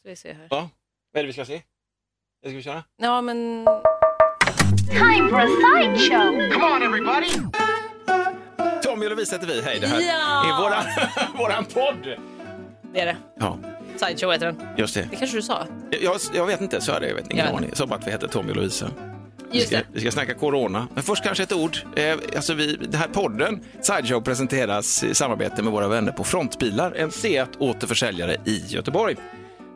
Ska vi se här. Ja. Vad är det vi ska se? Ska vi köra? Ja, men... Time for a sideshow. Come on, everybody! Tommy och Lovisa heter vi. Hej, det här Ja! är våran, våran podd. Det är det. Ja, Sideshow heter den. just det. Det kanske du sa? Jag, jag vet inte, så är det. Jag vet ingen Jag vet aning. Jag sa bara att vi heter Tommy och Lovisa. Vi Just ska, det. vi ska snacka corona. Men först kanske ett ord. Eh, alltså vi, den här podden, Sideshow, presenteras i samarbete med våra vänner på Frontbilar, en Seat återförsäljare i Göteborg.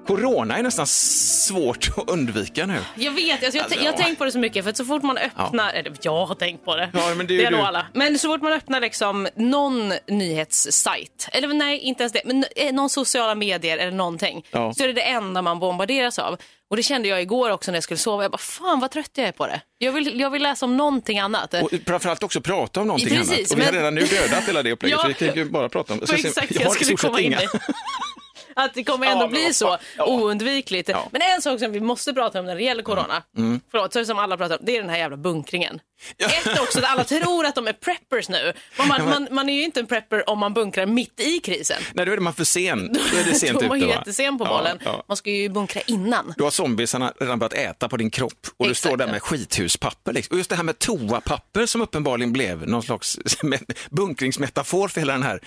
Corona är nästan svårt att undvika nu. Jag vet, alltså jag, Alltså, jag har ja. tänkt på det så mycket för att så fort man öppnar, eller jag har tänkt på det, Ja, men det är ju är nog du. alla. Men så fort man öppnar liksom någon nyhetssajt, eller nej inte ens det, men eh, någon sociala medier eller någonting, Ja. så är det det enda man bombarderas av. Och det kände jag igår också när jag skulle sova, jag bara fan vad trött jag är på det. Jag vill, jag vill läsa om någonting annat. Och framförallt också prata om någonting Precis, annat. Och vi har men- redan nu dödat hela det upplägget, Ja. vi kan ju bara prata om det. Det exakt jag jag har i skulle stort sett komma in i. Att det kommer ändå Ja, bli så. Ja. oundvikligt. Ja. Men en sak som vi måste prata om när det gäller corona, Mm. förlåt, så som alla pratar om, det är den här jävla bunkringen. Ett också att alla tror att de är preppers nu. Man, man, man, man är ju inte en prepper om man bunkrar mitt i krisen. Nej, då är man för sen. Då är det sent Då ute. man va? jättesen på Ja, bollen. ja. Man ska ju bunkra innan. Då har zombiesarna redan börjat äta på din kropp och du Exakt, står där ja. med skithuspapper. Liksom. Och just det här med toapapper som uppenbarligen blev någon slags bunkringsmetafor för hela den här.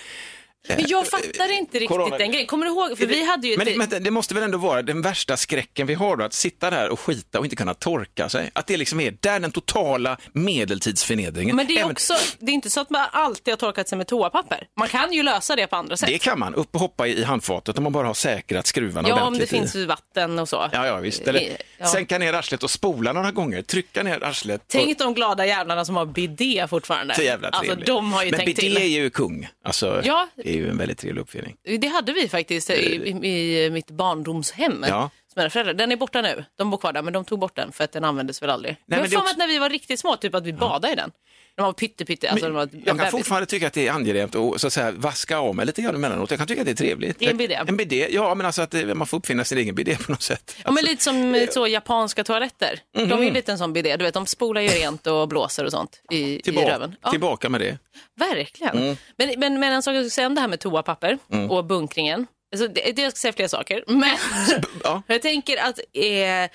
Men jag fattar inte riktigt corona- den grejen. Kommer du ihåg? För vi hade ju. Men, men det måste väl ändå vara den värsta skräcken vi har då, att sitta där och skita och inte kunna torka sig. Att det liksom är där den totala medeltidsförnedringen. men det är Även- också, det är inte så att man alltid har torkat sig med toapapper. Man kan ju lösa det på andra sätt. Det kan man, upp och hoppa i, handfatet om man bara har säkrat skruvarna ja, om det ordentligt finns i. vatten och så. Ja, ja, visst. Eller Ja. sänka ner arslet och spola några gånger. Trycka ner arslet. och- Tänk de glada jävlarna som har bidé fortfarande. Så jävla alltså, de har ju Men tänkt bidé till. är ju kung. Alltså, Ja. Det är ju en väldigt trevlig uppfinning. Det hade vi faktiskt i, i, i mitt barndomshem. Ja. Mina föräldrar. Den är borta nu. De bor kvar där, men de tog bort den för att den användes väl aldrig. men jag har också- när vi var riktigt små, typ att vi badade i den. De var pytte, pytte, alltså de var Jag kan bebis. fortfarande tycka att det är angenämt att så att säga, vaska av mig lite grann emellanåt. Jag kan tycka att det är trevligt. I en bidé? En bidé, ja men alltså att det, man får uppfinna sin egen bidé på något sätt. Ja, men Alltså, lite som eh, så japanska toaletter. De Mhm. är ju lite en sån bidé. Du vet, de spolar ju rent och blåser och sånt i, i tillbaka, röven. Ja, tillbaka med det. verkligen. Mm. Men, men, men en sak jag skulle säga om det här med toapapper och bunkringen. Alltså, det, det, jag ska säga flera saker. Men Ja. jag tänker att eh,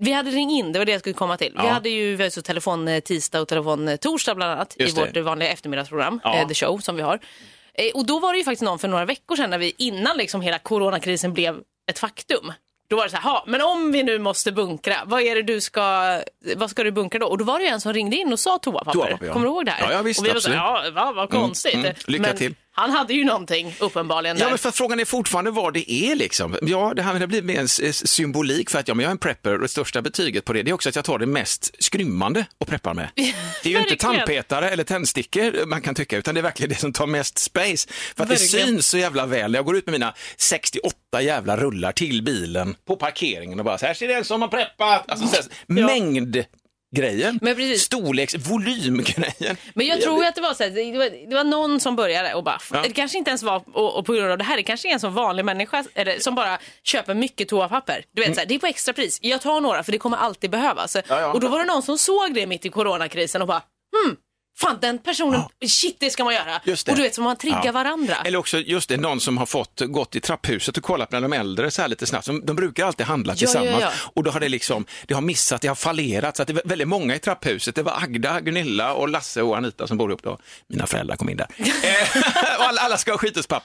vi hade ring in, det var det jag skulle komma till. Vi Ja. hade ju vi hade telefon eh, tisdag och telefon eh, torsdag bland annat i vårt vanliga eftermiddagsprogram, Ja. eh, The Show som vi har. Eh, och då var det ju faktiskt någon för några veckor sedan när vi, innan liksom hela coronakrisen blev ett faktum. Då var det så här, "Ha, men om vi nu måste bunkra, vad är det du ska, vad ska du bunkra då? Och då var det ju en som ringde in och sa toapapper. Toapapper, ja. Kommer du ihåg det här? Ja, ja, visst, och vi var så här, ja, va, vad konstigt. mm. Lycka men till. Han hade ju någonting uppenbarligen Ja, där. men för frågan är fortfarande vad det är liksom. Ja, det här det blir mer en symbolik för att ja, men jag är en prepper och det största betyget på det, det är också att jag tar det mest skrymmande och preppar med. Det är ju inte tandpetare eller tändstickor man kan tycka, utan det är verkligen det som tar mest space. För att det Verkligen. syns så jävla väl jag går ut med mina 68 jävla rullar till bilen på parkeringen och bara så här ser det en som har preppat. Alltså, så här, mängd grejen, Men precis. storleks, volymgrejen. Men jag tror att det var så här, det var, det var någon som började och bara, Ja. det kanske inte ens var och, och på grund av det här, det kanske är en sån vanlig människa eller, som bara köper mycket toapapper. Du vet, så här, det är på extrapris, jag tar några för det kommer alltid behövas. ja. Och då var det någon som såg det mitt i coronakrisen och bara, hmm, fan den personen, shit det ska man göra. Och du vet, så man triggar Ja. varandra. Eller också just det, någon som har fått gått i trapphuset och kollat bland de äldre så här lite snabbt. De, de brukar alltid handla Ja, tillsammans ja, ja. och då har det liksom, det har missat, det har fallerat så att det var väldigt många i trapphuset. Det var Agda, Gunilla och Lasse och Anita som bor upp då. Mina föräldrar kom in där. Alla, alla ska ha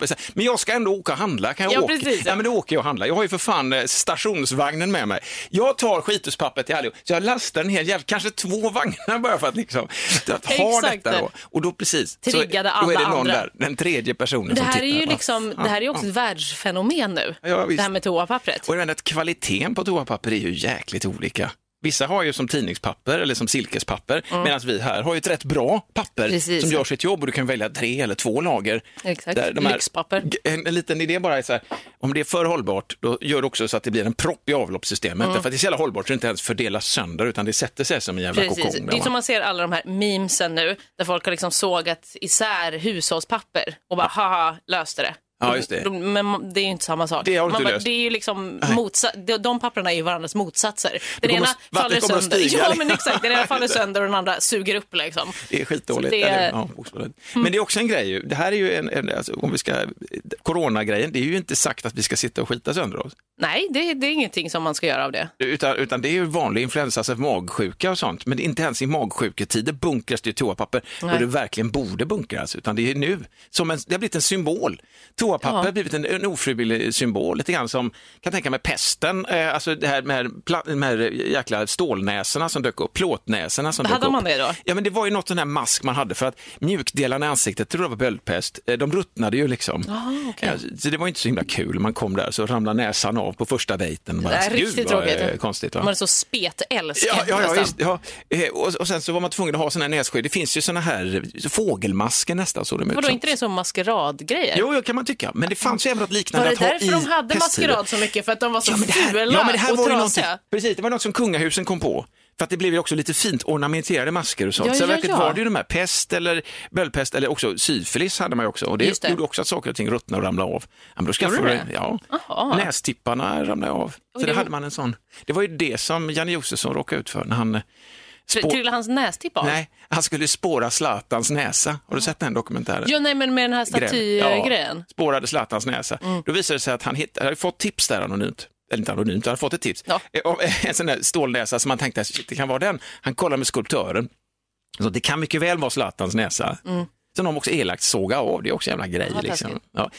här, Men jag ska ändå åka och handla. Kan jag Ja, åka? precis, ja. Ja, men då åker jag och handlar. Jag har ju för fan eh, stationsvagnen med mig. Jag tar skituspapper till allihop, så jag lastar en hel jävla, kanske två vagnar bara för att liksom att ha Exakt. detta då. Och då precis, Triggade så, då är det någon andra. där, den tredje personen Det som här tittar. är ju bara, liksom, det här är ju också ett världsfenomen nu. Ja, det här med toapappret. Och jag menar att kvaliteten på toapapper är ju jäkligt olika. Vissa har ju som tidningspapper eller som silkespapper, medan vi här har ju ett rätt bra papper Mm. Precis. som gör sitt jobb och du kan välja tre eller två lager. Exakt. Här- Lyxpapper. En, en liten idé bara är så här, om det är för hållbart, då gör det också så att det blir en propp i avloppssystemet. Mm. Därför att det är så jävla hållbart så det inte ens fördelas sönder, utan det sätter sig som en jävla Precis. kokong. Det är som man ser alla de här memesen nu, där folk har liksom sågat isär hushållspapper och bara haha, löste det. Ja, just det. De- Men det är ju inte samma sak. Det har Man bara, löst. det är ju liksom motsa- de, papperna är ju varandras motsatser. Den ena faller sönder. Ja, liksom. men exakt. Den ena faller sönder och den andra suger upp liksom. Det är skitdåligt. Det- Eller, ja. Men det är också en grej, ju. det här är ju en, en alltså, om vi ska, coronagrejen, det är ju inte sagt att vi ska sitta och skita sönder oss. Nej, det, det är ingenting som man ska göra av det. Utan, utan det är ju vanlig influensa, alltså magsjuka och sånt. Men inte ens i magsjuketider bunkras det ju toapapper och det verkligen borde bunkras. Utan det är nu, som en, det har blivit en symbol. Toapapper Ja. blivit en, en ofrivillig symbol, lite grann som, kan tänka mig pesten, eh, alltså det här med de här jäkla stålnäsorna som dök upp, plåtnäsorna som Hade dök upp. man det då? Ja, men det var ju något sån här mask man hade för att mjukdelarna i ansiktet, tror jag var böldpest, eh, de ruttnade ju liksom. Jaha, okej. Ja, så det var inte så himla kul. Man kom där så ramlade näsan av på första dejten. Det är riktigt tråkigt. eh, Konstigt, va? Man är så spetälsk Ja, ja, ja, just, ja. Eh, Och, och sen så var man tvungen att ha såna här nässkydd. Det finns ju såna här fågelmasker nästan. Så de Vadå, inte det som maskeradgrejer? Jo, jo, kan man tycka. Men det fanns ju även något Var liknande det att ha därför i de hade pesttider. maskerad så mycket? För att de var så Ja, det här, fula ja, men det här och var trasiga? precis, det var något som kungahusen kom på. För att det blev ju också lite fint ornamenterade masker och sånt. Ja, så ja, verkligen ja. var det ju de här pest eller böldpest eller också syfilis hade man ju också. Och det, det. gjorde också att saker och ting ruttnade och ramlade av. Ja, men då skaffade det? Ja, Jaha. nästipparna ramlade av. Så det det var- hade man en sån. Det var ju det som Janne Josefsson råkade ut för när han eh, spå- Trillade hans nästipp av? Nej, han skulle spåra Zlatans näsa. Har du sett den dokumentären? Jo, nej, men med den här Grej. statygrejen. Ja, spårade Zlatans näsa. Mm. Då visade det sig att han hitt, hade fått tips där anonymt. Eller inte anonymt, han hade fått ett tips. Ja. Eh, Om en sån där stålnäsa som man tänkte, shit, det kan vara den. Han kollade med skulptören. Så det kan mycket väl vara Zlatans näsa. Som de också elakt såga av, det är också en jävla grej. Ja, liksom. ja.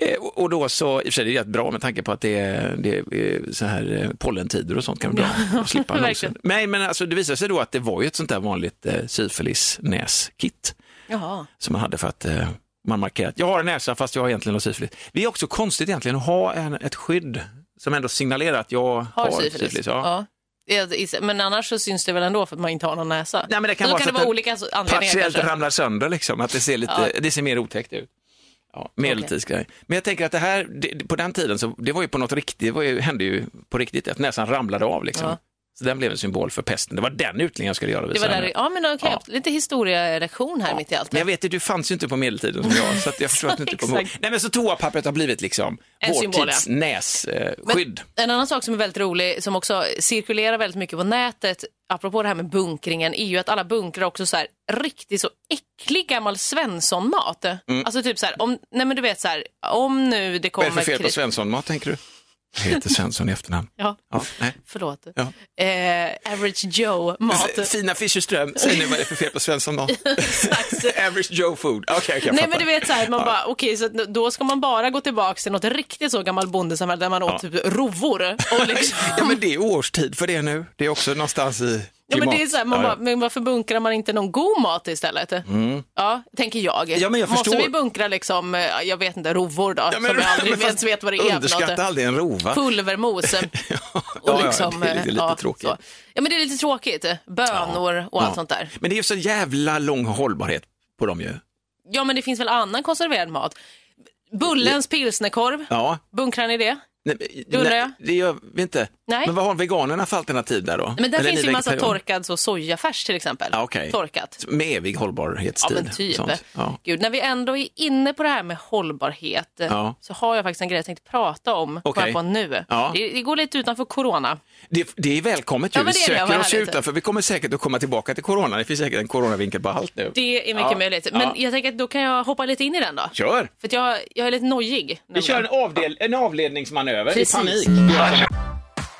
Eh, och- då så, i och för sig det är rätt bra med tanke på att det är, det är så här eh, pollentider och sånt kan vara bra att slippa nosen. Nej, men alltså det visade sig då att det var ju ett sånt där vanligt eh, syfilis-näskit som man hade för att eh, man markerar att jag har en näsa fast jag har egentligen har syfilis. Det är också konstigt egentligen att ha en, ett skydd som ändå signalerar att jag har, Har syfilis. ja. Ja. Men annars så syns det väl ändå för att man inte har någon näsa? Nej, men det kan då vara kan det vara olika anledningar Partiellt kanske. ramlar sönder, liksom, att det ser, lite, Ja. det ser mer otäckt ut. Ja, medeltidsgrej. Men jag tänker att det här, det, på den tiden, så, det var ju på något riktigt, det var ju, hände ju på riktigt att näsan ramlade av. Liksom. Ja. Så den blev en symbol för pesten. Det var den utlingen jag skulle göra. Det var där, ja, men okej, Ja. lite historielektion här mitt i allt. Men jag vet ju, du fanns ju inte på medeltiden som jag, så att jag förstår att du inte kommer ihåg. Nej men så toapappret har blivit liksom En vår symbol, tids ja. nässkydd. En annan sak som är väldigt rolig, som också cirkulerar väldigt mycket på nätet, apropå det här med bunkringen, är ju att alla bunkrar också så här riktigt så äcklig gammal Svensson-mat. Mm. Alltså typ så här, om, nej men du vet så här, om nu det Vad är kommer... det för fel på Svensson-mat tänker du? Jag heter Svensson i efternamn. Ja, Ja, nej. förlåt. Ja. Eh, average Joe-mat. Fina Fischerström, säg nu vad det är för fel på Svensson-mat. Average Joe food. Okej, okay, jag Nej men du vet så här, man Ja. bara okej så att då ska man bara gå tillbaka till något riktigt så gammalt bondesamhälle där man åt typ rovor och liksom Ja men det är årstid för det nu. Det är också någonstans i Ja, men det är så här, man Ja, bara, ja. men varför bunkrar man inte någon god mat istället? Ja, tänker jag. Ja, men jag Måste förstår. vi bunkra liksom, eh, jag vet inte, rovor då, Ja, men- som jag aldrig men ens vet vad det är Underskatta aldrig en rova. Pulvermos. Ja, Och ja, liksom, det är lite, eh, lite ja, tråkigt. så. Ja, men det är lite tråkigt. Bönor och allt Ja. sånt där. Men det är ju så jävla lång hållbarhet på dem ju. Ja, men det finns väl annan konserverad mat. Bullens pilsnerkorv, Ja. bunkrar ni det? Nej, nej. Det gör vi inte. Nej. Men vad har veganerna för alternativ där då? Men där Eller finns ju en massa torkad så sojafärs till exempel. Ja, okej. Torkat. Med evig Ja, hållbarhetstid. men typ. Ja. Gud, när vi ändå är inne på det här med hållbarhet Ja. så har jag faktiskt en grej jag tänkte prata om okay. på nu. Ja. Det, det går lite utanför corona. Det, det är välkommet ju. Ja, vi söker oss utanför. Vi kommer säkert att komma tillbaka till corona. Det finns säkert en coronavinkel på allt nu. Det är mycket Ja. möjligt. Men Ja. jag tänker att då kan jag hoppa lite in i den då. Kör! För jag, jag är lite nojig. Vi kör en, avdel, en avledningsmanöver Precis. i panik.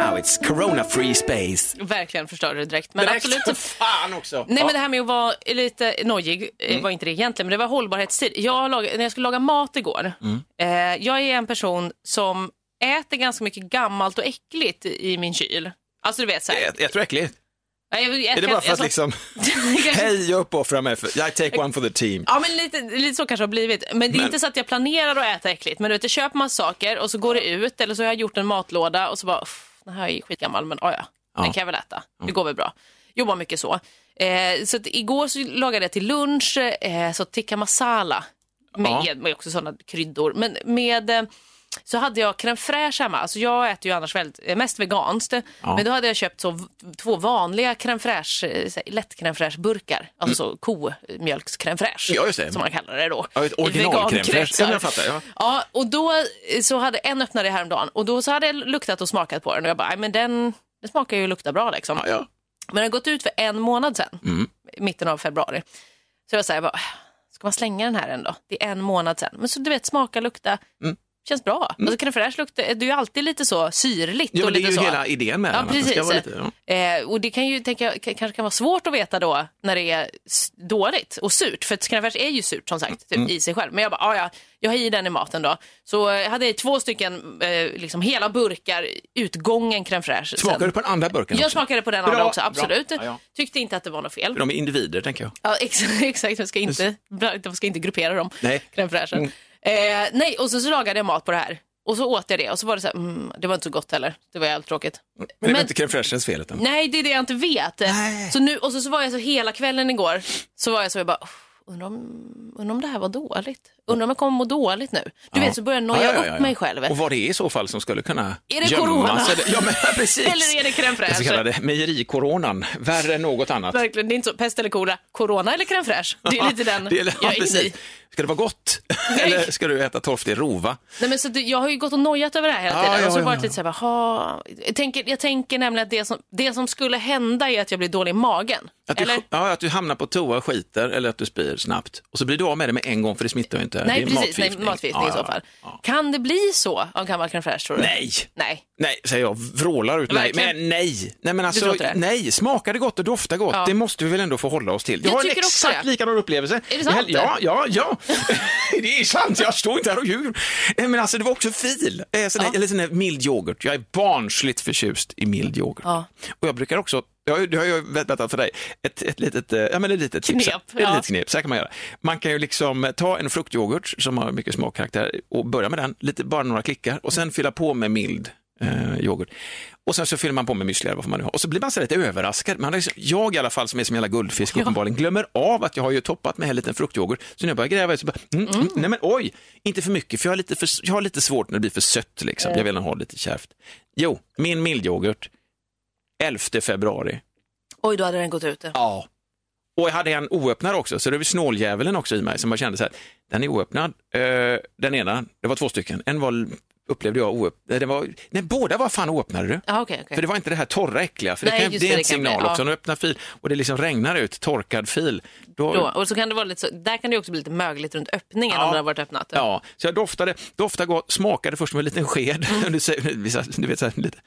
Now it's corona free space. Verkligen förstörde det direkt. Men Direkt absolut. fan också. Nej men det här med att vara lite nojig mm. var inte det egentligen, men det var hållbarhetstid. Jag lag, när jag skulle laga mat igår, Mm. eh, jag är en person som äter ganska mycket gammalt och äckligt i min kyl. Alltså du vet så här. Jag, jag tror äckligt. Jag, jag, Är det bara för att liksom, hej jag uppoffrar mig, för, I take one for the team. Ja, men lite, lite så kanske det har blivit. Men det är Men- inte så att jag planerar att äta äckligt. Men du vet, jag köper massa saker och så går det ut eller så har jag gjort en matlåda och så bara, "Uff, den här är skitgammal men ah, ja, Ja. den kan jag väl äta. Det går väl bra. Jobbar mycket så. Eh, så igår så lagade jag till lunch eh, så tikka masala med, Ja. med också sådana kryddor. Men med eh, så hade jag crème fraîche hemma. Alltså jag äter ju annars väldigt, eh, mest veganskt. Men då hade jag köpt så två vanliga crème fraîche, eh, så här lätt crème fraîche burkar. Alltså så komjölks crème fraîche. Ja, just det. Som man kallar det då. Ja, ett original crème fraîche. Ja, jag fattar, ja. Ja, och då eh, så hade en öppnat det häromdagen och då så hade jag luktat och smakat på den och jag bara, "Nej, men den, den smakar ju och luktar bra liksom. Ja, ja. Men den har gått ut för en månad sedan, Mm. mitten av februari. Så jag var så här, jag bara, ska man slänga den här ändå? Det är en månad sedan. Men så du vet, smaka, lukta, Mm. Känns bra. Alltså crème fraîche luktar, det är ju alltid lite så syrligt Ja, och men det är lite ju så. hela idén med Ja, den. det precis. vara lite, ja. Eh, och det kan ju tänka, jag, kanske kan vara svårt att veta då när det är dåligt och surt. För att crème fraîche är ju surt som sagt Mm. typ, i sig själv. Men jag bara, "Ah, ja, jag har i den i maten då. Så eh, hade jag två stycken eh, liksom hela burkar utgången crème fraîche. Smakar Sen- du på den andra burken Jag också? smakade på den Bra, andra också, absolut. Ja, ja. Tyckte inte att det var något fel. De är individer, tänker jag. Ja, exakt, exakt. Jag ska inte, jag ska inte gruppera dem, Nej. crème fraîchen. Eh, nej, och så, så lagade jag mat på det här. Och så åt jag det och så var det så här, mm, det var inte så gott heller. Det var jävligt tråkigt. Men det är inte crème fraîchens fel. Utan... Nej, det är det jag inte vet. Så nu, och så, så var jag så hela kvällen igår, så var jag så jag bara, "Uff, undrar om, undrar om det här var dåligt. Undrar om jag kommer må dåligt nu. Du vet, så börjar jag noja Ja, ja, ja, ja. upp mig själv. Och vad det är i så fall som skulle kunna Är det gömmas. corona? Eller, ja, men, precis. Eller är det crème fraîche? Den så kallade mejerikoronan. Värre än något annat. Verkligen, det är inte så, pest eller kolera, corona eller crème fraîche. Det är lite den Det är, ja, jag är inne i. Ska det vara gott? Eller ska du äta torftig rova? Nej, men så det, jag har ju gått och nojat över det här hela Ja, tiden. ja, och så ja, varit ja. lite så här, "Jaha." jag, tänker, jag tänker nämligen att det som, det som skulle hända är att jag blir dålig i magen. Att du, Eller? ja, att du hamnar på toa och skiter eller att du spyr snabbt. Och så blir du av med det med en gång för det smittar ju inte. Nej, det är precis. Nej, matförgiftning. matförgiftning Ja, i så fall. ja. Kan det bli så av gammal crème fraîche tror du? Nej. Nej. Nej, säger jag, vrålar ut nej. Men nej, nej men alltså, inte det? nej, smakar det gott och doftar gott, det måste vi väl ändå få hålla oss till. Jag, Jag har en exakt det. likadan upplevelse. Är det sant? Ja, ja, ja. det är sant, jag står inte här och ljuger. Men alltså det var också fil, eh, sån Ja. eller sån där mild yoghurt. Jag är barnsligt förtjust i mild yoghurt. Och jag brukar också, jag har det har jag berättat för dig, ett, ett litet, eh, ja men ett litet tips. Knep, Ett ja. litet knep, så här kan man göra. Man kan ju liksom ta en fruktyoghurt som har mycket smakkaraktär och börja med den, lite, bara några klickar och sen fylla på med mild eh, yoghurt. Och sen så fyller man på med müsli eller vad man nu ha. Och så blir man så lite överraskad. Man har liksom, jag i alla fall som är som en jävla guldfisk uppenbarligen glömmer av att jag har ju toppat med en liten fruktyoghurt. Så när jag börjar gräva i så bara, mm, mm. nej men oj, inte för mycket för jag har lite, för, jag har lite svårt när det blir för sött liksom. Jag vill ha lite kärvt. Jo, min mildyoghurt, 11 februari. Oj, då hade den gått ut. Ja. Och jag hade en oöppnad också, så det var snåldjävulen också i mig som jag kände så här, den är oöppnad. Eh, den ena, det var två stycken, en var, upplevde jag oöppnad, var, nej båda var fan oöppnade du. Ja, okej, okej. För det var inte det här torra äckliga, för Nej, det, kan, det är en signal bli, ja. också. När du öppnar fil och det liksom regnar ut, torkad fil. Då, Då, och så kan det vara lite så, där kan det också bli lite mögligt runt öppningen Ja. om det har varit öppnat. Ja, så jag doftade, doftade gott, smakade först med en liten sked. Mm. du, säger- vissa- du vet, så här, lite.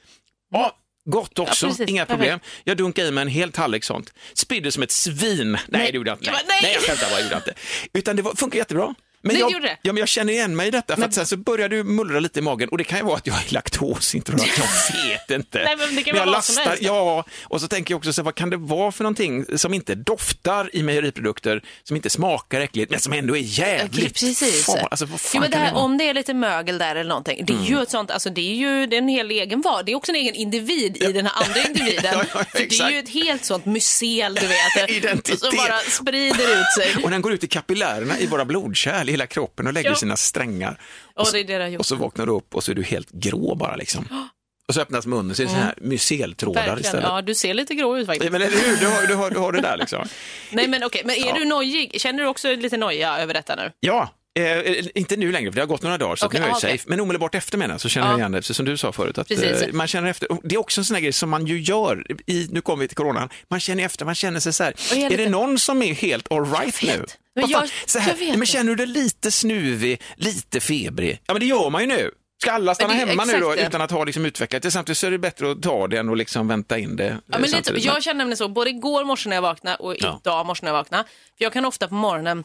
Ja, gott också, Ja, inga problem. Jag dunkade i mig en hel tallrik sånt. Spydde som ett svin. Nej, Nej. det gjorde jag inte. Nej, nej. nej jag skämtar bara, jag gjorde inte. Utan det var, funkar jättebra. Men Det jag, gjorde det? Ja, men jag känner igen mig i detta, för att sen så började du mullra lite i magen och det kan ju vara att jag är laktosintolerant, jag vet inte. Nej, men det kan jag vara vad som helst. Ja, och så tänker jag också, så, vad kan det vara för någonting som inte doftar i mejeriprodukter, som inte smakar äckligt, men som ändå är jävligt Precis. Fan, alltså, jo, men det här, om det är lite mögel där eller någonting, det är ju ett sånt, alltså det är ju det är en hel egen var. Det är också en egen individ i den här andra individen. Ja, ja, För det är ju ett helt sånt mycel, du vet. Identitet. Så bara sprider ut sig. Och den går ut i kapillärerna i våra blodkärl i hela kroppen och lägger Ja. sina strängar. Och så, det det och så vaknar du upp och så är du helt grå bara liksom. Och så öppnas munnen så är det så här myceltrådar Verkligen. istället. Ja, du ser lite grå ut faktiskt. Men eller hur, du har, du har, du har det där liksom. Nej, men okej, men är Ja. du nojig? Känner du också lite noja över detta nu? Ja, eh, inte nu längre för det har gått några dagar så Okej, nu är jag ah, okej. safe. Men omedelbart efter menar så känner Ja. jag igen det, som du sa förut. Att, eh, man känner efter. Och Det är också en sån här grej som man ju gör, i, nu kommer vi till coronan, man känner efter, man känner sig så här, Och är är det någon som är helt all right Jag nu? Men fan, jag- så här, jag men känner du dig lite snuvig, lite febrig? Ja men det gör man ju nu. Ska alla stanna det hemma nu då det. utan att ha liksom utvecklat det? Samtidigt så är det bättre att ta det än att liksom vänta in det. Ja, eh, men lite, jag känner nämligen så, både igår morse när jag vaknade och Ja. idag morse när jag vaknade. För jag kan ofta på morgonen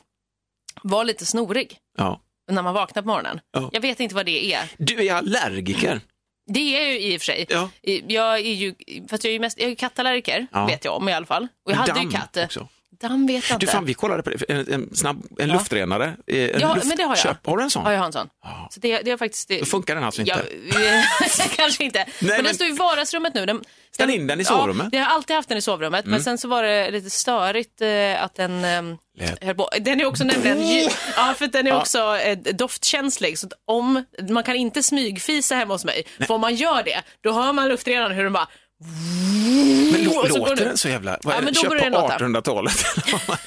vara lite snorig ja. när man vaknar på morgonen. Ja. Jag vet inte vad det är. Du är allergiker. Det är jag ju i och för sig. Ja. Jag är ju, fast jag är ju mest, jag är kattallergiker, vet jag om i alla fall. Och jag hade ju katt. också. Damm vet jag inte. Du, fan, vi kollade på det. En, en, snabb, en luftrenare. eh, En Ja, luft- men det har jag. Köp. Har du en sån? Ja, jag har en sån. Så det, det är faktiskt... Det, Då funkar den alltså inte? Ja, kanske inte. men, men- den står i vardagsrummet nu. Den, Ställ in den i sovrummet. Ja, jag har alltid haft den i sovrummet, men sen så var det lite störigt eh, att den ehm, höll på. Den är också nämligen ljud, ja, för den är också eh, doftkänslig. Så om, man kan inte smygfisa hemma hos mig. För om man gör det, då hör man luftrenaren hur den bara... Och så låter den- så jävla... Vad Ja, men då Köp på den låta. 1800-talet.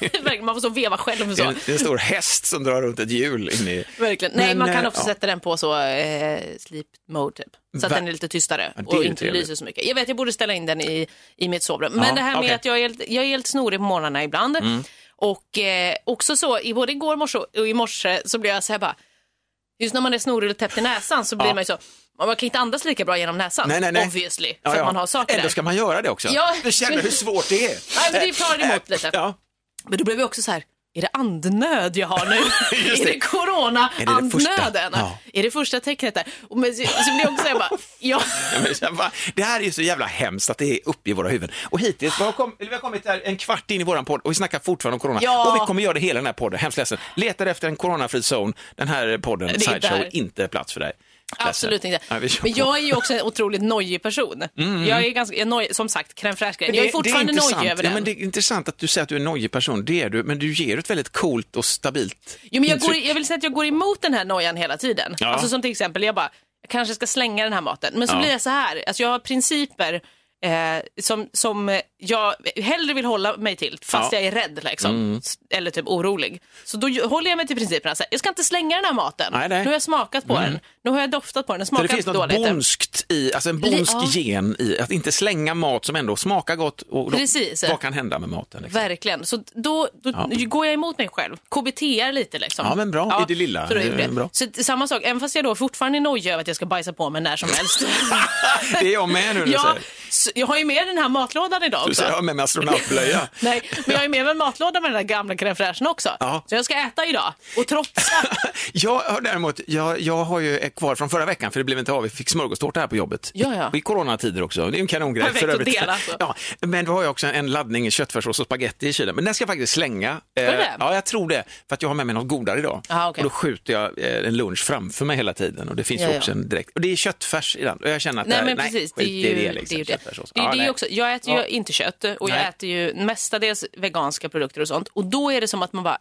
Verkligen, man får så veva själv. Så. en, det är en stor häst som drar runt ett hjul in i... Verkligen. Nej, Men, man kan eh, också ja. sätta den på så eh, sleep mode typ. Så att Va? den är lite tystare Ja, och inte lyser så mycket. Jag vet, jag borde ställa in den i, i mitt sovrum. Men Ja, det här med okej. att jag är, helt, jag är helt snorig på morgnarna ibland. Mm. Och eh, också så, i både igår morse och i morse så blev jag så här bara, just när man är snorig och täppt i näsan så blir man ju så, man kan inte andas lika bra genom näsan, Nej, nej, nej. obviously, för Ja, ja. man har saker Ändå där. ska man göra det också. Ja. Du känner hur svårt det är. Nej, men det tar emot lite. Ja. Men då blev jag också så här, är det andnöd jag har nu? Är det. det corona-andnöden? Ja. Är det första tecknet där? Och men, så, så blir jag också bara, ja. Ja, bara, Det här är ju så jävla hemskt att det är uppe i våra huvuden. Och hittills, vi har, kom, vi har kommit här en kvart in i våran podd och vi snackar fortfarande om corona. Ja. Och vi kommer göra det hela den här podden, hemskt ledsen. Letar efter en coronafri zone, den här podden, Sideshow, där. inte plats för dig. Absolut inte. Ja, Men jag är ju också en otroligt nojig person. Jag är ganska, jag noj, som sagt, crème fraîche Jag är fortfarande det är nojig över ja, den. men Det är intressant att du säger att du är en nojig person, det är du, men du ger ett väldigt coolt och stabilt Jo, men jag, går, jag vill säga att jag går emot den här nojan hela tiden. Ja. Alltså som till exempel, jag bara, jag kanske ska slänga den här maten. Men så Ja. blir jag så här, alltså jag har principer eh, som, som jag hellre vill hålla mig till, fast Ja. Mm. jag är rädd liksom. S- Eller typ orolig. Så då håller jag mig till principerna. Så här, jag ska inte slänga den här maten. Nej, nej. Nu har jag smakat på den. Nu har jag doftat på den. Den smakar det finns något dåligt. bonskt i, alltså en bonsk ja. gen i att inte slänga mat som ändå smakar gott. Och då, Precis. Vad kan hända med maten? Liksom? Verkligen. Så då, då går jag emot mig själv. KBT lite liksom. Ja, men bra. I det lilla. Så, då Det bra. så samma sak, även fast jag då fortfarande är nojig över att jag ska bajsa på mig när som helst. Det är jag med nu. ja, jag har ju med den här matlådan idag Du också. säger jag har med mig astronautblöja. Nej, men jag har ju med mig en matlåda med den där gamla crème också. Ja. Så jag ska äta idag och trotsa. Jag har däremot, jag, jag har ju kvar från förra veckan för det blev inte av, vi fick smörgåstårta här på jobbet. Ja, ja. I, I coronatider också, det är en kanongrej. Perfekt för att övrigt. dela, alltså. Ja, men då har jag också en laddning köttfärssås och spagetti i kylen, men den ska jag faktiskt slänga. Ska du det? Ja, jag tror det, för att jag har med mig något godare idag. Ah, okej. Och då skjuter jag eh, en lunch framför mig hela tiden och det finns Ja, ju också en direkt, och det är köttfärs i den och jag känner att Nej det, men precis, det är skit ju i det. liksom, är ju det. Köttfärssås. det, är Ja, det nej. också, jag äter ju Ja. inte kött och jag Nej. äter ju mestadels veganska produkter och sånt. Och då är det som att man bara,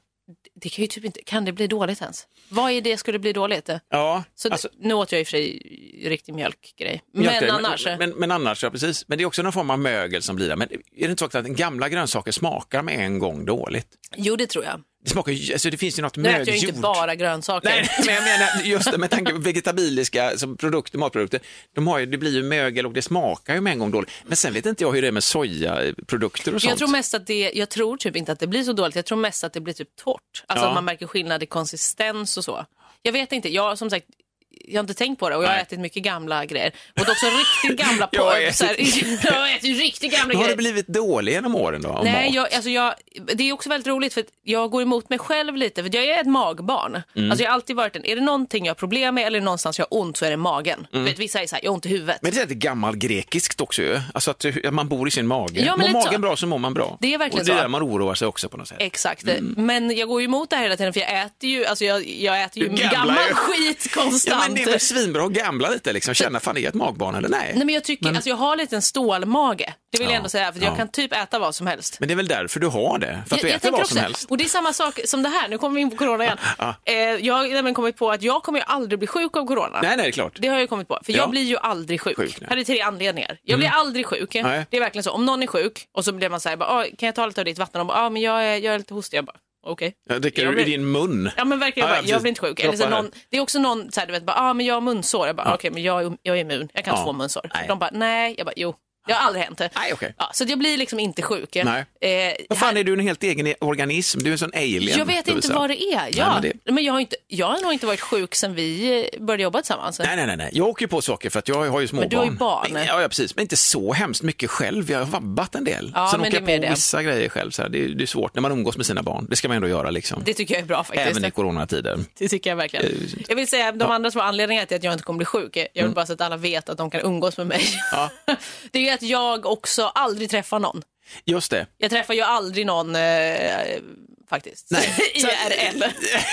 det kan ju typ inte, kan det bli dåligt ens? Vad är det skulle bli dåligt? Ja, Så alltså, nu åt jag i och för sig riktig mjölkgrej. Mjölkgrej, Men annars, Men, men, men annars, ja precis. Men det är också någon form av mögel som blir där. Men är det inte så att gamla grönsaker smakar med en gång dåligt? jo det tror jag. Det smakar ju, alltså det finns ju något Nu äter jag mögjord. ju inte bara grönsaker. Nej, men jag menar just det med tanke på vegetabiliska produkter, matprodukter. De har ju, det blir ju mögel och det smakar ju med en gång dåligt. Men sen vet inte jag hur det är med sojaprodukter och sånt. Jag tror mest att det, jag tror typ inte att det blir så dåligt. Jag tror mest att det blir typ torrt. Alltså Ja. att man märker skillnad i konsistens och så. Jag vet inte, jag som sagt, jag har inte tänkt på det och jag har Nej. ätit mycket gamla grejer. Och också riktigt gamla Jag har ätit- så här, jag har ätit riktigt gamla Men har grejer. det blivit dålig genom åren då? Nej, jag, alltså jag, det är också väldigt roligt för jag går emot mig själv lite för jag är ett magbarn. Mm. Alltså jag har alltid varit en, är det någonting jag har problem med eller någonstans jag har ont så är det magen. Du vet, vissa är så här, jag har ont i huvudet. Mm. Men det är lite gammalgrekiskt också ju. Alltså att, man bor i sin mage. Ja, men mår magen så. bra så mår man bra. Det är verkligen och det är så. där man oroar sig också på något sätt. Exakt, men jag går emot det här hela tiden för jag äter ju, alltså jag, jag äter ju Du gammal skit Ja, konstant. Men det är väl svinbra att gambla lite liksom. Känna, fan är jag ett magbarn eller nej? Nej men jag tycker, alltså jag har lite en stålmage. Det vill Ja, jag ändå säga, för jag ja. kan typ äta vad som helst. Men det är väl därför du har det? För att du äter vad som också- helst? Och det är samma sak som det här, nu kommer vi in på corona igen. Ja. Eh, jag har nämligen kommit på att jag kommer ju aldrig bli sjuk av corona. Nej, nej, det är klart. Det har jag ju kommit på, för Ja. jag blir ju aldrig sjuk. Sjuk, nej. Mm. här är tre anledningar. Jag blir aldrig sjuk. Nej. Det är verkligen så. Om någon är sjuk och så blir man så här, bara, "Ah, kan jag ta lite av ditt vatten? Och bara, ah, men jag är, jag är lite hostig. Jag bara, okej. Dricker Jag du i din mun? Ja men verkligen, Ja, jag, ja, bara, jag blir inte sjuk. Eller så någon, det är också någon, så här, du vet, bara, ah, men jag har munsår. Jag bara, Ja. okej men jag, jag är immun, jag kan Ja. få munsår. Nej. De bara, nej. Jag bara, jo. Det har aldrig hänt. Nej, okej. Ja, så jag blir liksom inte sjuk. Nej. Eh, Vad fan här- är du en helt egen organism? Du är en sån alien. jag vet inte vad det är. Ja. men men det- jag, har inte, jag har nog inte varit sjuk sen vi eh, började jobba tillsammans. Nej, nej, nej, nej. Jag åker ju på saker för att jag har ju små Men du har ju barn. Men, ja, ja, precis. Men inte så hemskt mycket själv. Jag har vabbat en del. Ja, Sen men åker jag på det. vissa grejer själv. Så här. Det, är, det är svårt när man umgås med sina barn. Det ska man ändå göra liksom. Det tycker jag är bra faktiskt. Även i coronatider. Det tycker jag verkligen. Eh, Jag vill säga de andra små anledningarna till att jag inte kommer bli sjuk. Jag vill bara så att alla vet att de kan umgås med mig. Ja. Det är att jag också aldrig träffar någon. Just det. Jag träffar ju aldrig någon eh, faktiskt. Nej. IRL.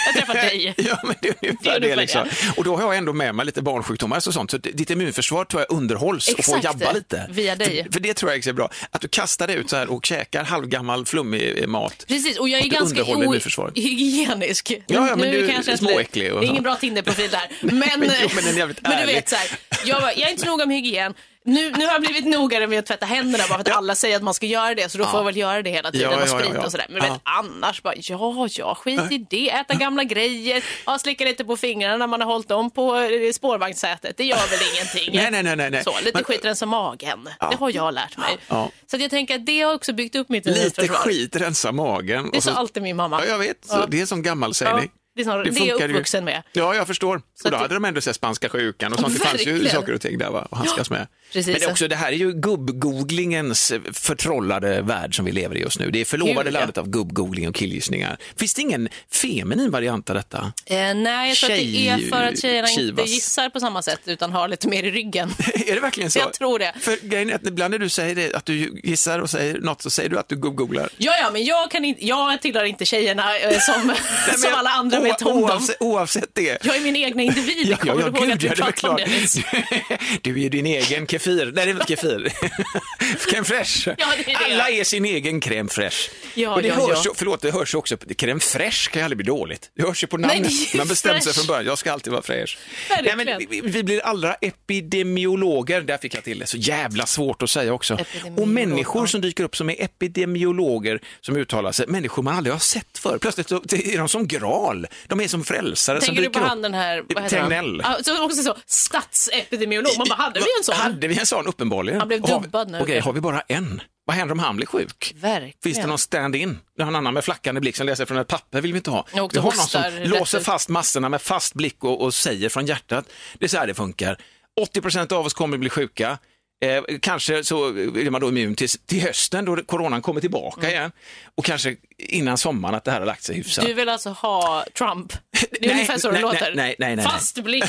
Jag träffar dig. Ja, men det är ungefär Det är det. Liksom. Och då har jag ändå med mig lite barnsjukdomar och sånt, så ditt immunförsvar tror jag underhålls och får Exakt. jabba lite. Via dig. För, för det tror jag är bra. Att du kastar dig ut så här och käkar halvgammal flummig eh, mat. Precis, och jag är ganska underhåller immunförsvaret. hygienisk. Ja, ja, men nu du är kanske jag småäcklig och Det är ingen bra Tinder-profil där. Men, Men jo, men är men du vet, så här, jag, jag är inte så noga med hygien. Nu, nu har jag blivit nogare med att tvätta händerna bara för att Ja. alla säger att man ska göra det, så då får jag väl göra det hela tiden Ja, och ja, sprit ja, ja. och sådär. Men Ja. vet, annars bara, ja, ja, skit i det. Äta gamla grejer, ja, slicka lite på fingrarna när man har hållit dem på eh, spårvagnssätet. Det gör väl ingenting. Nej, nej, nej, nej. Så, lite Men- skit rensa magen. Det har jag lärt mig. Ja. Så jag tänker att det har också byggt upp mitt Lite skit rensa magen. Det sa alltid min mamma. Ja, jag vet. Ja. Det är som gammal sägning. Det är snarare- det är jag funkar ju. uppvuxen med. Ja, jag förstår. Och då att- hade de ändå sett spanska sjukan och sånt. Det fanns ju Verkligen. saker och ting där och handskas med. precis. Men det, är också, det här är ju gubbgooglingens förtrollade värld som vi lever i just nu. Det är förlovade Gud, landet av gubbgoogling och killgissningar. Finns det ingen feminin variant av detta? Eh, nej, jag tror att det är för att tjejerna inte Tjej- gissar på samma sätt utan har lite mer i ryggen. är det verkligen så? Jag tror det. För grejen är att ibland när du säger det, att du gissar och säger något så säger du att du gubbgooglar. Ja, ja, men jag, kan inte, jag tillhör inte tjejerna eh, som, Nej, som jag- alla andra vet om dem. oavsett, oavsett det. Jag är min egna individ. Kommer du ihåg att vi pratade om det? Du är din egen kefir. Nej, det är väl kefir. crème fraîche. Ja, det är det. Alla är sin egen crème fraîche. Ja, och det ja, hörs, ja. Förlåt, det hörs också. Crème fraîche kan ju aldrig bli dåligt. Det hörs ju på Nej, namnet. ju Man bestämmer sig från början. Jag ska alltid vara fräsch. Nej, men vi, vi blir alla epidemiologer. Där fick jag till det. Så jävla svårt att säga också. Och människor ja. som dyker upp som är epidemiologer som uttalar sig. Människor man aldrig har sett förr. Plötsligt så är de som Graal. De är som frälsare som Tänker du dyker på upp. han den här, vad heter Tegnell. han? Ja, så också så, statsepidemiolog. Man bara, hade vi en sån? Hade vi en sån uppenbarligen? Han blev Och har vi- dubbad nu. Okej, har vi bara en? Vad händer om han blir sjuk? Verkligen. Finns det någon stand-in? Det har en annan med flackande blick som läser från ett papper vill vi inte ha. Vi har någon som låser ut. fast massorna med fast blick och, och säger från hjärtat. Det är så här det funkar. 80 procent av oss kommer bli sjuka. Eh, kanske så är man då immun till, till hösten då coronan kommer tillbaka Mm. igen. Och kanske innan sommaren att det här har lagt sig hyfsat. Du vill alltså ha Trump? Det är Nej, ungefär så det nej, låter. nej, nej, nej, nej. Fast blick,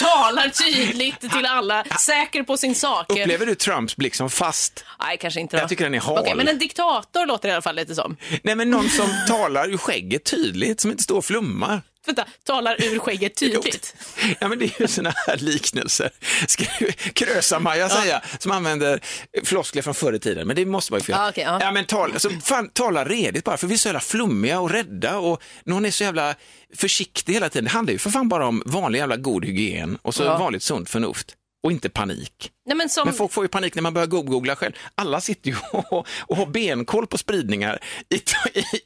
talar tydligt till alla, säker på sin sak. Upplever du Trumps blick som fast? Nej, kanske inte. Då. Jag tycker den är hal. Okej, men en diktator låter det i alla fall lite som. Nej men någon som talar ur skägget tydligt, som inte står och flummar. Vänta, talar ur skägget tydligt. Ja, men det är ju såna här liknelser. Krösa-Maja säga, som använder floskler från förr i tiden, men det måste man ju få göra. Ja, okej, ja. men tala, alltså, fan, tala redigt bara, för vi är så jävla flummiga och rädda och någon är så jävla försiktig hela tiden. Det handlar ju för fan bara om vanlig jävla god hygien och så Ja. vanligt sunt förnuft och inte panik. Nej, men som... Men folk får ju panik när man börjar googla själv. Alla sitter ju och, och har benkoll på spridningar i,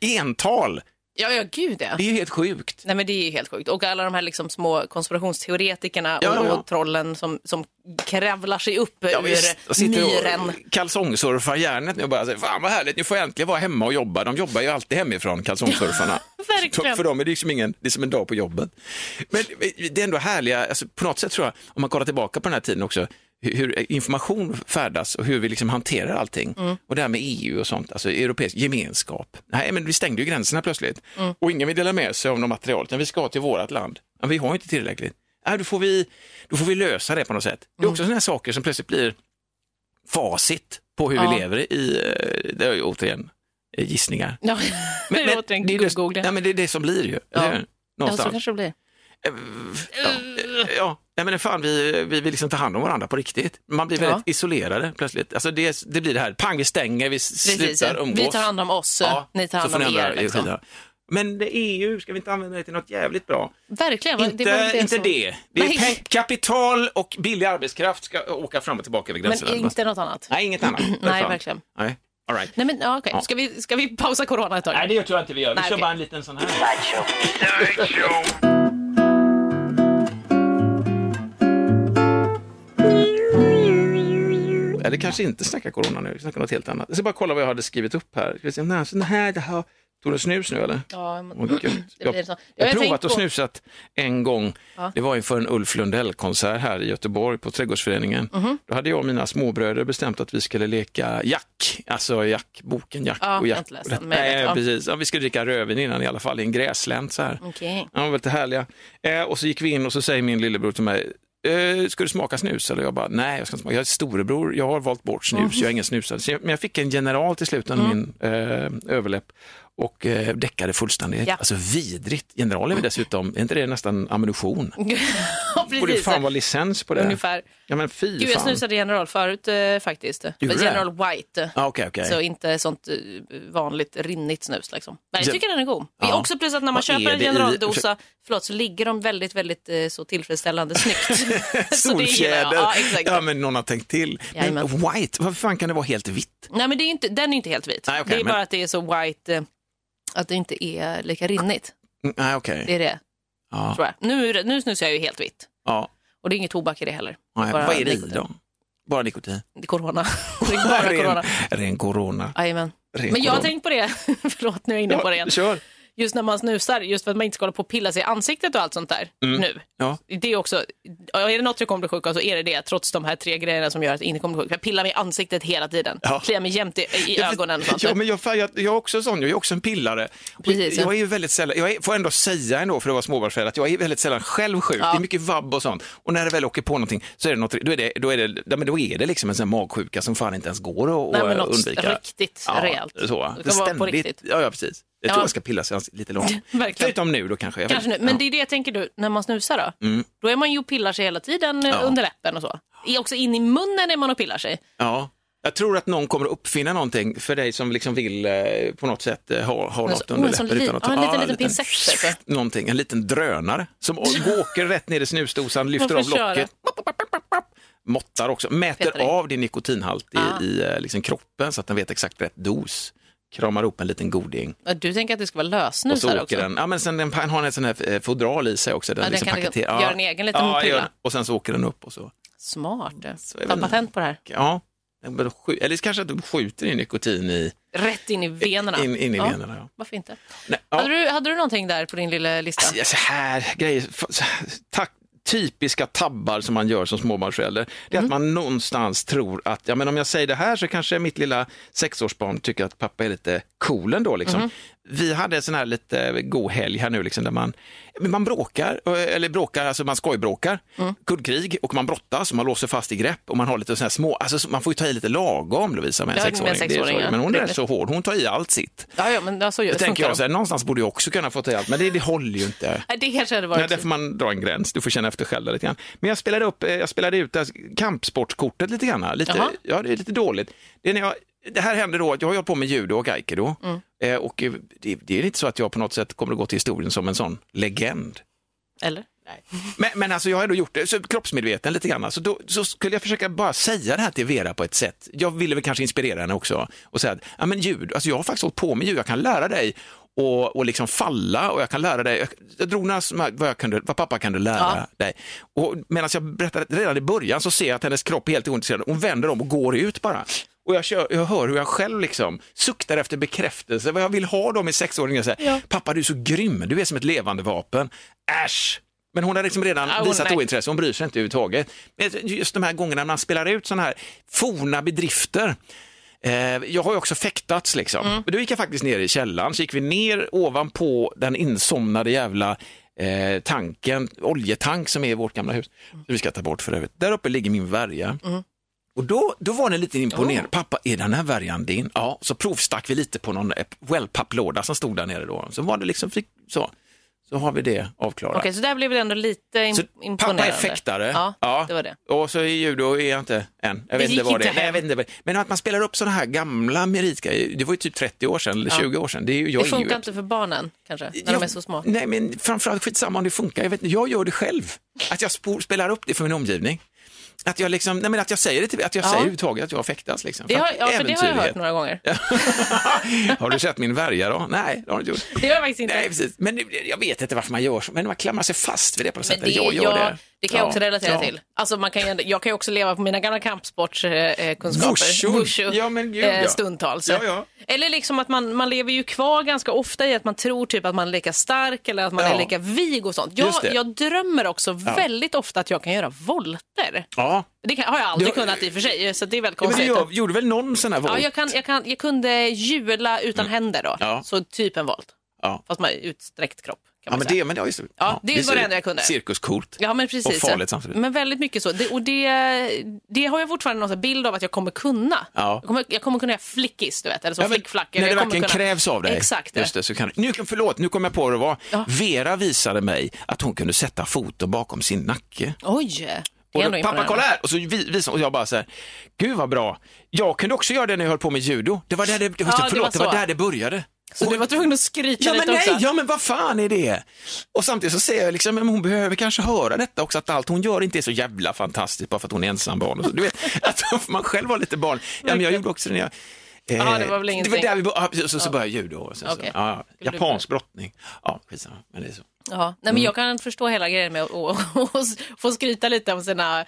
i ental. Ja, ja, gud ja. Det är helt sjukt. Nej men det är ju helt sjukt. Och alla de här liksom små konspirationsteoretikerna Ja, och, ja. och trollen som, som kravlar sig upp Ja, ur visst. Och sitter myren. och kalsongsurfar järnet nu och bara säger, fan vad härligt, nu får jag äntligen vara hemma och jobba. De jobbar ju alltid hemifrån, kalsongsurfarna. Verkligen. För dem är det liksom ingen, det är som en dag på jobbet. Men det är ändå härliga, alltså, på något sätt tror jag, om man kollar tillbaka på den här tiden också, hur, information färdas och hur vi liksom hanterar allting. Mm. Och det här med EU och sånt, alltså europeisk gemenskap. Nej, men vi stängde ju gränserna plötsligt. Mm. Och ingen vill dela med sig av något material, utan vi ska till vårt land. Ja, vi har inte tillräckligt. Nej, då, får vi, då får vi lösa det på något sätt. Det är Mm. också sådana här saker som plötsligt blir facit på hur Ja. vi lever i, eh, det är ju återigen eh, gissningar. Ja, är återigen det, är det, ja, men det är det som blir ju. Ja. hur? Ja, så Någonstans. kanske det blir. Ja, ja. Nej, men fan, vi, vi vill liksom ta hand om varandra på riktigt. Man blir Ja. väldigt isolerade plötsligt. Alltså det, det blir det här, pang vi stänger, vi Precis, slutar ja. umgås. Vi tar hand om oss, ni tar så hand får om er. Liksom. Men det EU, ska vi inte använda det till något jävligt bra? Verkligen. Inte det var det. Inte som- det. det är peng- kapital och billig arbetskraft ska åka fram och tillbaka över gränserna. Men inte något annat. Nej, inget annat. Nej, verkligen. Nej, all right. Nej, men ja. Ja. Ska, vi, ska vi pausa corona ett tag? Nej, det tror jag inte vi gör. Vi Nej, kör okej. bara en liten sån här. Eller kanske inte snacka corona nu, vi snackar något helt annat. Jag ska bara kolla vad jag hade skrivit upp här. Ska vi se, nej, så här, det här. Tog du snus nu eller? Ja, men... Jag, jag Jag har provat att snusat en gång. Ja. Det var inför en Ulf Lundell-konsert här i Göteborg på Trädgårdsföreningen. Mhm. Då hade jag och mina småbröder bestämt att vi skulle leka Jack, alltså Jack, boken Jack Ja, och Jack. jag Nej, ja. precis. Vi skulle dricka rödvin innan i alla fall, i en gräslänt så här. Okej. Ja, lite härliga. Eh, och så gick vi in och så säger min lillebror till mig, ska du smaka snus? Eller jag bara, nej, jag ska inte smaka. Jag är storebror, jag har valt bort snus, jag är ingen snusare. Jag, men jag fick en general till slut under min eh, överläpp och eh, däckade fullständigt. Ja. Alltså vidrigt. Generalen är dessutom, är inte det nästan ammunition? Ja, Borde precis. fan vara licens på det. Ungefär. Ja men fy Gud, jag fan. snusade General förut eh, faktiskt. Gjorde du det? General White. Ja, okej, okej. Så inte sånt eh, vanligt rinnigt snus liksom. Men jag tycker den är god. Det är också plus att när man Vad köper en det i- generaldosa, förlåt, så ligger de väldigt, väldigt eh, så tillfredsställande snyggt. jag. Solfjäder. Ja, exakt. Ja, men någon har tänkt till. Men Jajamän. white, varför fan kan det vara helt vitt? Nej, men det är inte, den är inte helt vit. Nej, okej, det är men- bara att det är så white, eh, att det inte är lika rinnigt. Mm, Nej, okej. Det är det, Ja. jag. Nu, nu snusar jag ju helt vitt. Ja. Och det är inget tobak i det heller. Nej, vad är det i då? Bara nikotin? Det är corona. det är bara ren, corona. ren corona. Ren Men jag har corona. tänkt på det, förlåt nu är jag inne på det igen. Kör. Just när man snusar, just för att man inte ska hålla på och pilla sig i ansiktet och allt sånt där nu. Ja. Det är också, ja, är det något jag kommer bli sjuk av så är det det, trots de här tre grejerna som gör att jag inte kommer bli sjuk. Jag pillar mig i ansiktet hela tiden, Ja. kliar mig jämt i, i ögonen sånt. Ja, men jag, jag, jag är också sån, jag är också en pillare. Precis, ja. jag är ju väldigt sällan, jag är, får ändå säga ändå för att vara småbarnsförälder att jag är väldigt sällan själv sjuk. Ja. Det är mycket vabb och sånt. Och när det väl åker på någonting så är det något, då är det, då är det, ja, men då är det liksom en sån magsjuka som fan inte ens går att Nej, men något undvika. riktigt rejält. Så. Det på riktigt. Ja, ja, precis. Jag tror Ja. jag ska pilla sig lite långt. Verkligen. Förutom nu då kanske. Jag vet Kanske nu. inte. Men det är det jag tänker du, när man snusar då? Då är man ju och pillar sig hela tiden eh, Ja. under läppen och så. Är också in i munnen är man och pillar sig. Ja. Jag tror att någon kommer att uppfinna någonting för dig som liksom vill eh, på något sätt eh, ha, ha något under en sån läppen. li- ja, en liten- liten pincett, typ. Någonting, en liten drönare som åker rätt ner i snusdosan, lyfter Man av får köra. locket, måttar också, mäter Petar i. av din nikotinhalt i, i eh, liksom kroppen så att den vet exakt rätt dos. Kramar upp en liten goding Ja, Du tänker att det ska vara och lösnus så här åker också? den, ja men sen den har en sån här eh, fodral i sig också. Den Ja, den liksom kan paketerar- göra en egen liten ja, gör- Och sen så åker den upp och så. Smart. Så Ta patent på det här. Ja, den eller kanske att du skjuter in nikotin i, Rätt in i venerna. in, in i Ja, venerna. Ja. Varför inte? Nej, ja. Hade, du, hade du någonting där på din lilla lista? Ja, så här grejer, så tack, typiska tabbar som man gör som småbarnsförälder, det är Mm. att man någonstans tror att, ja men om jag säger det här så kanske mitt lilla sexårsbarn tycker att pappa är lite cool ändå liksom. Mm. Vi hade en sån här lite god helg här nu liksom där man, man bråkar, eh, eller bråkar, alltså man skojbråkar, Mm. kuddkrig och man brottas och man låser fast i grepp och man har lite sån här små, alltså man får ju ta i lite lagom Lovisa med en Ja, med sexåring. Sexåring, ja. men hon är så hård, hon tar i allt sitt. Ja, ja men alltså, det tänker jag så här, någonstans borde jag också kunna få ta i allt, men det, det håller ju inte. Nej, det kanske hade Nej, varit... där får man dra en gräns. Du får känna efter själv lite grann. Men jag spelade, upp, eh, jag spelade ut här kampsportskortet lite grann. Lite, Jaha. ja, det är lite dåligt. Det, är när jag, det här hände då jag har hållit på med judo och aikido. Mm. Eh, och eh, det, det är inte så att jag på något sätt kommer att gå till historien som en sån legend. Eller? Men, men alltså jag har ändå gjort det, så kroppsmedveten lite grann. Så då så skulle jag försöka bara säga det här till Vera på ett sätt. Jag ville väl kanske inspirera henne också och säga att ja, men ljud, alltså jag har faktiskt hållit på med ljud, jag kan lära dig och, och liksom falla och jag kan lära dig, jag, jag drog några, vad, jag kunde, vad pappa kunde lära Ja. dig. Och medan jag berättade redan i början så ser jag att hennes kropp är helt ointresserad, hon vänder om och går ut bara. Och jag, kör, jag hör hur jag själv liksom suktar efter bekräftelse, vad jag vill ha dem i sexåringen. Så här, Ja. Pappa du är så grym, du är som ett levande vapen. Äsch! Men hon har liksom redan hon- visat nej. ointresse, hon bryr sig inte överhuvudtaget. Just de här gångerna man spelar ut sådana här forna bedrifter. Eh, jag har ju också fäktats liksom. Mm. Men Då gick jag faktiskt ner i källaren, så gick vi ner ovanpå den insomnade jävla eh, tanken, oljetank som är i vårt gamla hus. Som vi ska ta bort för övrigt. Där uppe ligger min värja. Mm. Och då, då var ni lite imponerad. Oh. Pappa, är den här värjan din? Ja, så provstack vi lite på någon eh, wellpapplåda som stod där nere då. Så var det liksom, fick, så. Så har vi det avklarat. Okej, så där blev det ändå lite im- Så imponerande. pappa är fäktare. Ja, det var det. Och så i judo är jag inte än. Jag Det vet inte vad det är. Nej, jag vet inte det. Men att man spelar upp sådana här gamla meritgrejer, det var ju typ 30 år sedan eller 20 år sedan. Det, är ju, jag Det är ju funkar inte för barnen kanske, när de är så små. Nej, men framförallt skitsamma om det funkar. Jag, vet, jag gör det själv. Att jag spelar upp det för min omgivning. Att jag, liksom, nej, men att jag säger det till, att jag Ja. säger överhuvudtaget att jag fäktas. Liksom. Det har, ja, för det har jag hört några gånger. har du sett min värja då? Nej, det har du inte gjort. Det har jag faktiskt inte. Nej, precis. Men jag vet inte varför man gör så, men man klamrar sig fast vid det på något Men sätt. det, jag gör jag, det. Det kan jag Ja, också relatera ja. till. Alltså man kan jag kan ju också leva på mina gamla kampsportskunskaper. Wushu. Ja, men gud, ja. Stundtals. Ja, ja. Eller liksom att man, man lever ju kvar ganska ofta i att man tror typ att man är lika stark eller att man är lika vig och sånt. Jag, det. jag drömmer också väldigt ofta att jag kan göra volter. Ja, Det kan, har jag aldrig Du- kunnat i och för sig, så det är väldigt Ja, men konstigt. gör- gjorde väl någon sån här volt? Ja, jag, kan, jag, kan, jag kunde hjula utan händer då, Ja. så typ en volt. Ja. Fast med utsträckt kropp Ja, men det, men det, ja, just det. Ja, det var det enda jag kunde. Cirkuscoolt. Ja, men precis. Och farligt samtidigt. Men väldigt mycket så. Det, och det, det har jag fortfarande någon bild av att jag kommer kunna. Ja. Jag, kommer, jag kommer kunna göra flickis, du vet. Eller så Ja, flickflack. när det verkligen kunna... krävs av dig. Exakt. Just det, så kan, nu, förlåt, nu kom jag på vad det var. Ja. Vera visade mig att hon kunde sätta foten bakom sin nacke. Oj, det Och då, pappa kolla här! Och så vi- visade och jag bara så här, gud vad bra. Jag kunde också göra det när jag höll på med judo. Det var där det, det förlåt, var det var där det började. Så Och- du var tvungen att skryta Ja men lite nej, också? ja men vad fan är det? Och samtidigt så säger jag liksom, men hon behöver kanske höra detta också, att allt hon gör inte är så jävla fantastiskt bara för att hon är ensam barn. Och så. Du vet, att man själv vara lite barn. Ja men jag gjorde också det när jag eh, Ja, det var väl det ingenting. var där vi började, ja, så, så började jag judo. Och sen, Okej. så, ja, japansk brottning. Ja, skitsamma, men det är så. Ja, nej, Mm. men jag kan förstå hela grejen med att få skryta lite om sina,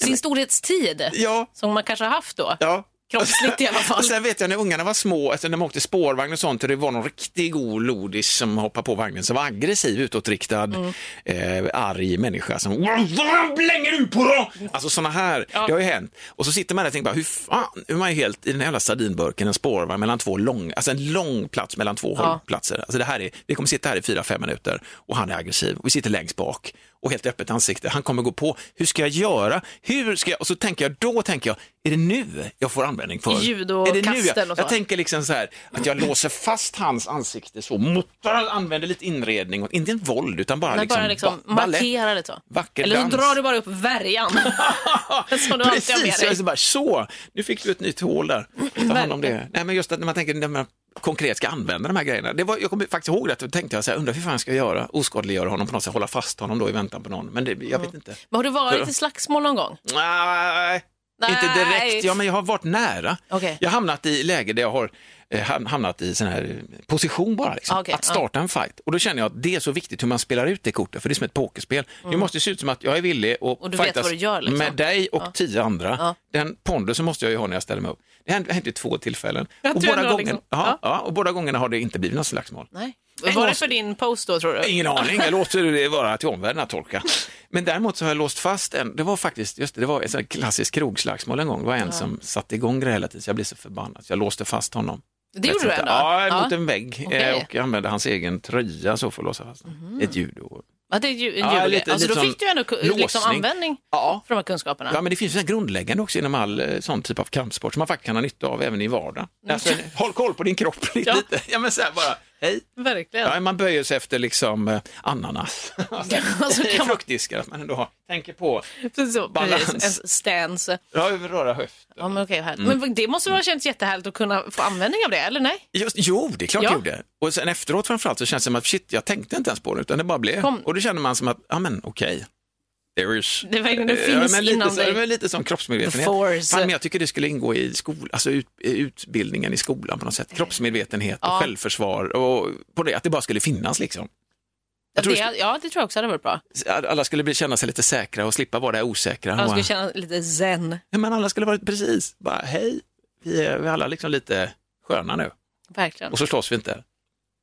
sin storhetstid. Ja, Som man kanske har haft då. ja. Kroppsligt i alla fall. Och sen vet jag när ungarna var små, alltså när de åkte spårvagn och sånt, och det var någon riktig god lodis som hoppade på vagnen, som var aggressiv, utåtriktad, Mm. eh, arg människa som Vad blänger du på då? Alltså sådana här, det har ju hänt. Och så sitter man där och tänker bara, hur fan, hur är man ju helt i den här jävla sardinburken, en spårvagn mellan två lång, alltså en lång plats mellan två Ja. hållplatser. Alltså det här är, vi kommer sitta här i fyra, fem minuter och han är aggressiv och vi sitter längst bak och helt öppet ansikte. Han kommer gå på, hur ska jag göra? Hur ska jag? Och så tänker jag, då tänker jag, är det nu jag får användning för? Judo- är det nu jag, och så. jag tänker liksom så här, att jag låser fast hans ansikte så, muttar, använder lite inredning, och, inte en våld utan bara Nej, liksom, bara liksom ba- ballett. markera lite så. Vacker Eller så dans. drar du bara upp värjan. som du alltid har med Precis, dig. så bara så, nu fick du ett nytt hål där. Ta hand om det. Nej, men just att när man tänker när man konkret ska använda de här grejerna. Det var, jag kommer faktiskt ihåg det, då tänkte jag så här, undrar hur fan ska jag göra, oskadliggöra honom på något sätt, hålla fast honom då i väntan på någon. Men det, jag vet inte. Men har du varit i slagsmål någon gång? Nej, Nej. inte direkt. Ja, men jag har varit nära. Okej. Jag har hamnat i läge där jag har eh, ham- hamnat i sån här position bara, liksom. Okej, att starta en fight. Och då känner jag att det är så viktigt hur man spelar ut det kortet, för det är som ett pokerspel. Det måste se ut som att jag är villig att Och fightas gör, liksom. med dig och Ja. tio andra. Ja. Den pondusen måste jag ju ha när jag ställer mig upp. Det har hänt vid två tillfällen. Och, båda gången, liksom- ja. ja. Ja, och båda gångerna har det inte blivit något slagsmål. Nej. Var det för din post då tror du? Ingen aning, jag låter det vara till omvärlden att tolka. Men däremot så har jag låst fast en, det var faktiskt, just det, det var ett klassiskt krogslagsmål en gång, det var en som satte igång det hela tiden så jag blev så förbannad så jag låste fast honom. Det gjorde du ändå? Ja, mot en vägg eh, och jag använde hans egen tröja så för att låsa fast honom. Ett judo. Ja, det är ju en Ja, lite- alltså, lite då fick du ändå liksom användning Ja. för de här kunskaperna. Ja, men det finns ju grundläggande också inom all eh, sån typ av kampsport som man faktiskt kan ha nytta av även i vardagen. Alltså, håll koll på din kropp lite. Ja. Ja, men så bara, hej. Verkligen. Ja, man böjer sig efter liksom eh, ananas. Alltså, det är kan man- fruktdiskar, att man ändå tänker på Så, balans. precis, stance. ja, röra höften. Ja, men härligt. Mm. Men det måste väl ha känts jättehärligt att kunna få användning av det, eller nej? Just, jo, det är klart Ja. jag gjorde. Och sen efteråt framförallt så känns det som att shit, jag tänkte inte ens på det, utan det bara blev. Kom. Och då känner man som att, ja men okej. There is... Det det Eh, finns inom så, dig. men lite The kroppsmedvetenhet. Fan, men jag tycker det skulle ingå i skol, alltså ut, utbildningen i skolan på något sätt. Kroppsmedvetenhet och Ja. självförvar och på det, att det bara skulle finnas liksom. Ja, tror det, ja, det tror jag också hade varit bra. Alla skulle bli, känna sig lite säkra och slippa vara det osäkra. Och- skulle känna lite zen. Ja, men alla skulle varit precis, bara hej, vi är, vi är alla liksom lite sköna nu. Verkligen. Och så slåss vi inte.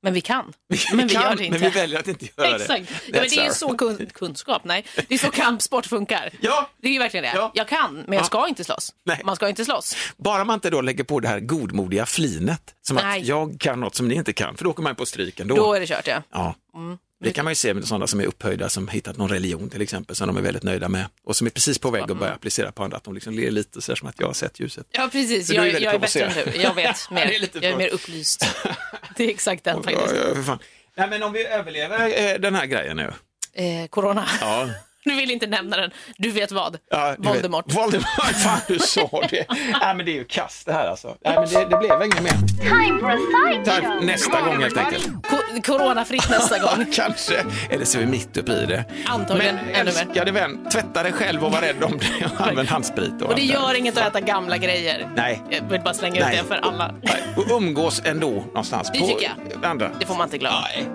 Men vi kan. Vi Men vi kan, gör det inte. Men vi väljer att inte göra Exakt. det. Ja, men det är ju så kun, kunskap, nej. Det är så kampsport funkar. Ja, Det är ju verkligen det. Ja. Jag kan, men jag Ja. ska inte slåss. Nej. Man ska inte slåss. bara man inte då lägger på det här godmodiga flinet, som Nej. att jag kan något som ni inte kan, för då åker man på stryken då. Då är det kört, ja. Ja. Mm. Det kan man ju se med sådana som är upphöjda, som hittat någon religion till exempel, som de är väldigt nöjda med och som är precis på väg att börja applicera på andra, att de liksom ler lite så som att jag har sett ljuset. Ja, precis. Du är Jag, jag är bättre än du. Jag vet mer. Är jag är mer upplyst. Det är exakt den Ja, faktiskt. ja, för fan. Nej, men om vi överlever eh, den här grejen nu. Eh, corona. Ja. Du vill inte nämna den. Du vet vad. Ja, du Voldemort. Vet. Voldemort, fan du sa det. Nej men det är ju kast det här alltså. Nej men det, det blev inget mer. Time for a Ta sideshow. nästa gång helt enkelt. Co- coronafritt nästa gång. Kanske, eller så är vi mitt uppe i det. Antagligen Men älskade vän, tvätta dig själv och var rädd om dig och använd handsprit. Och det gör inget att äta gamla grejer. Nej. Jag vill bara slänga ut Nej. det för alla. Nej, Och umgås ändå någonstans. Det tycker Andra. Det får man inte glömma. Nej.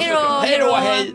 Hej då, Hej då, hej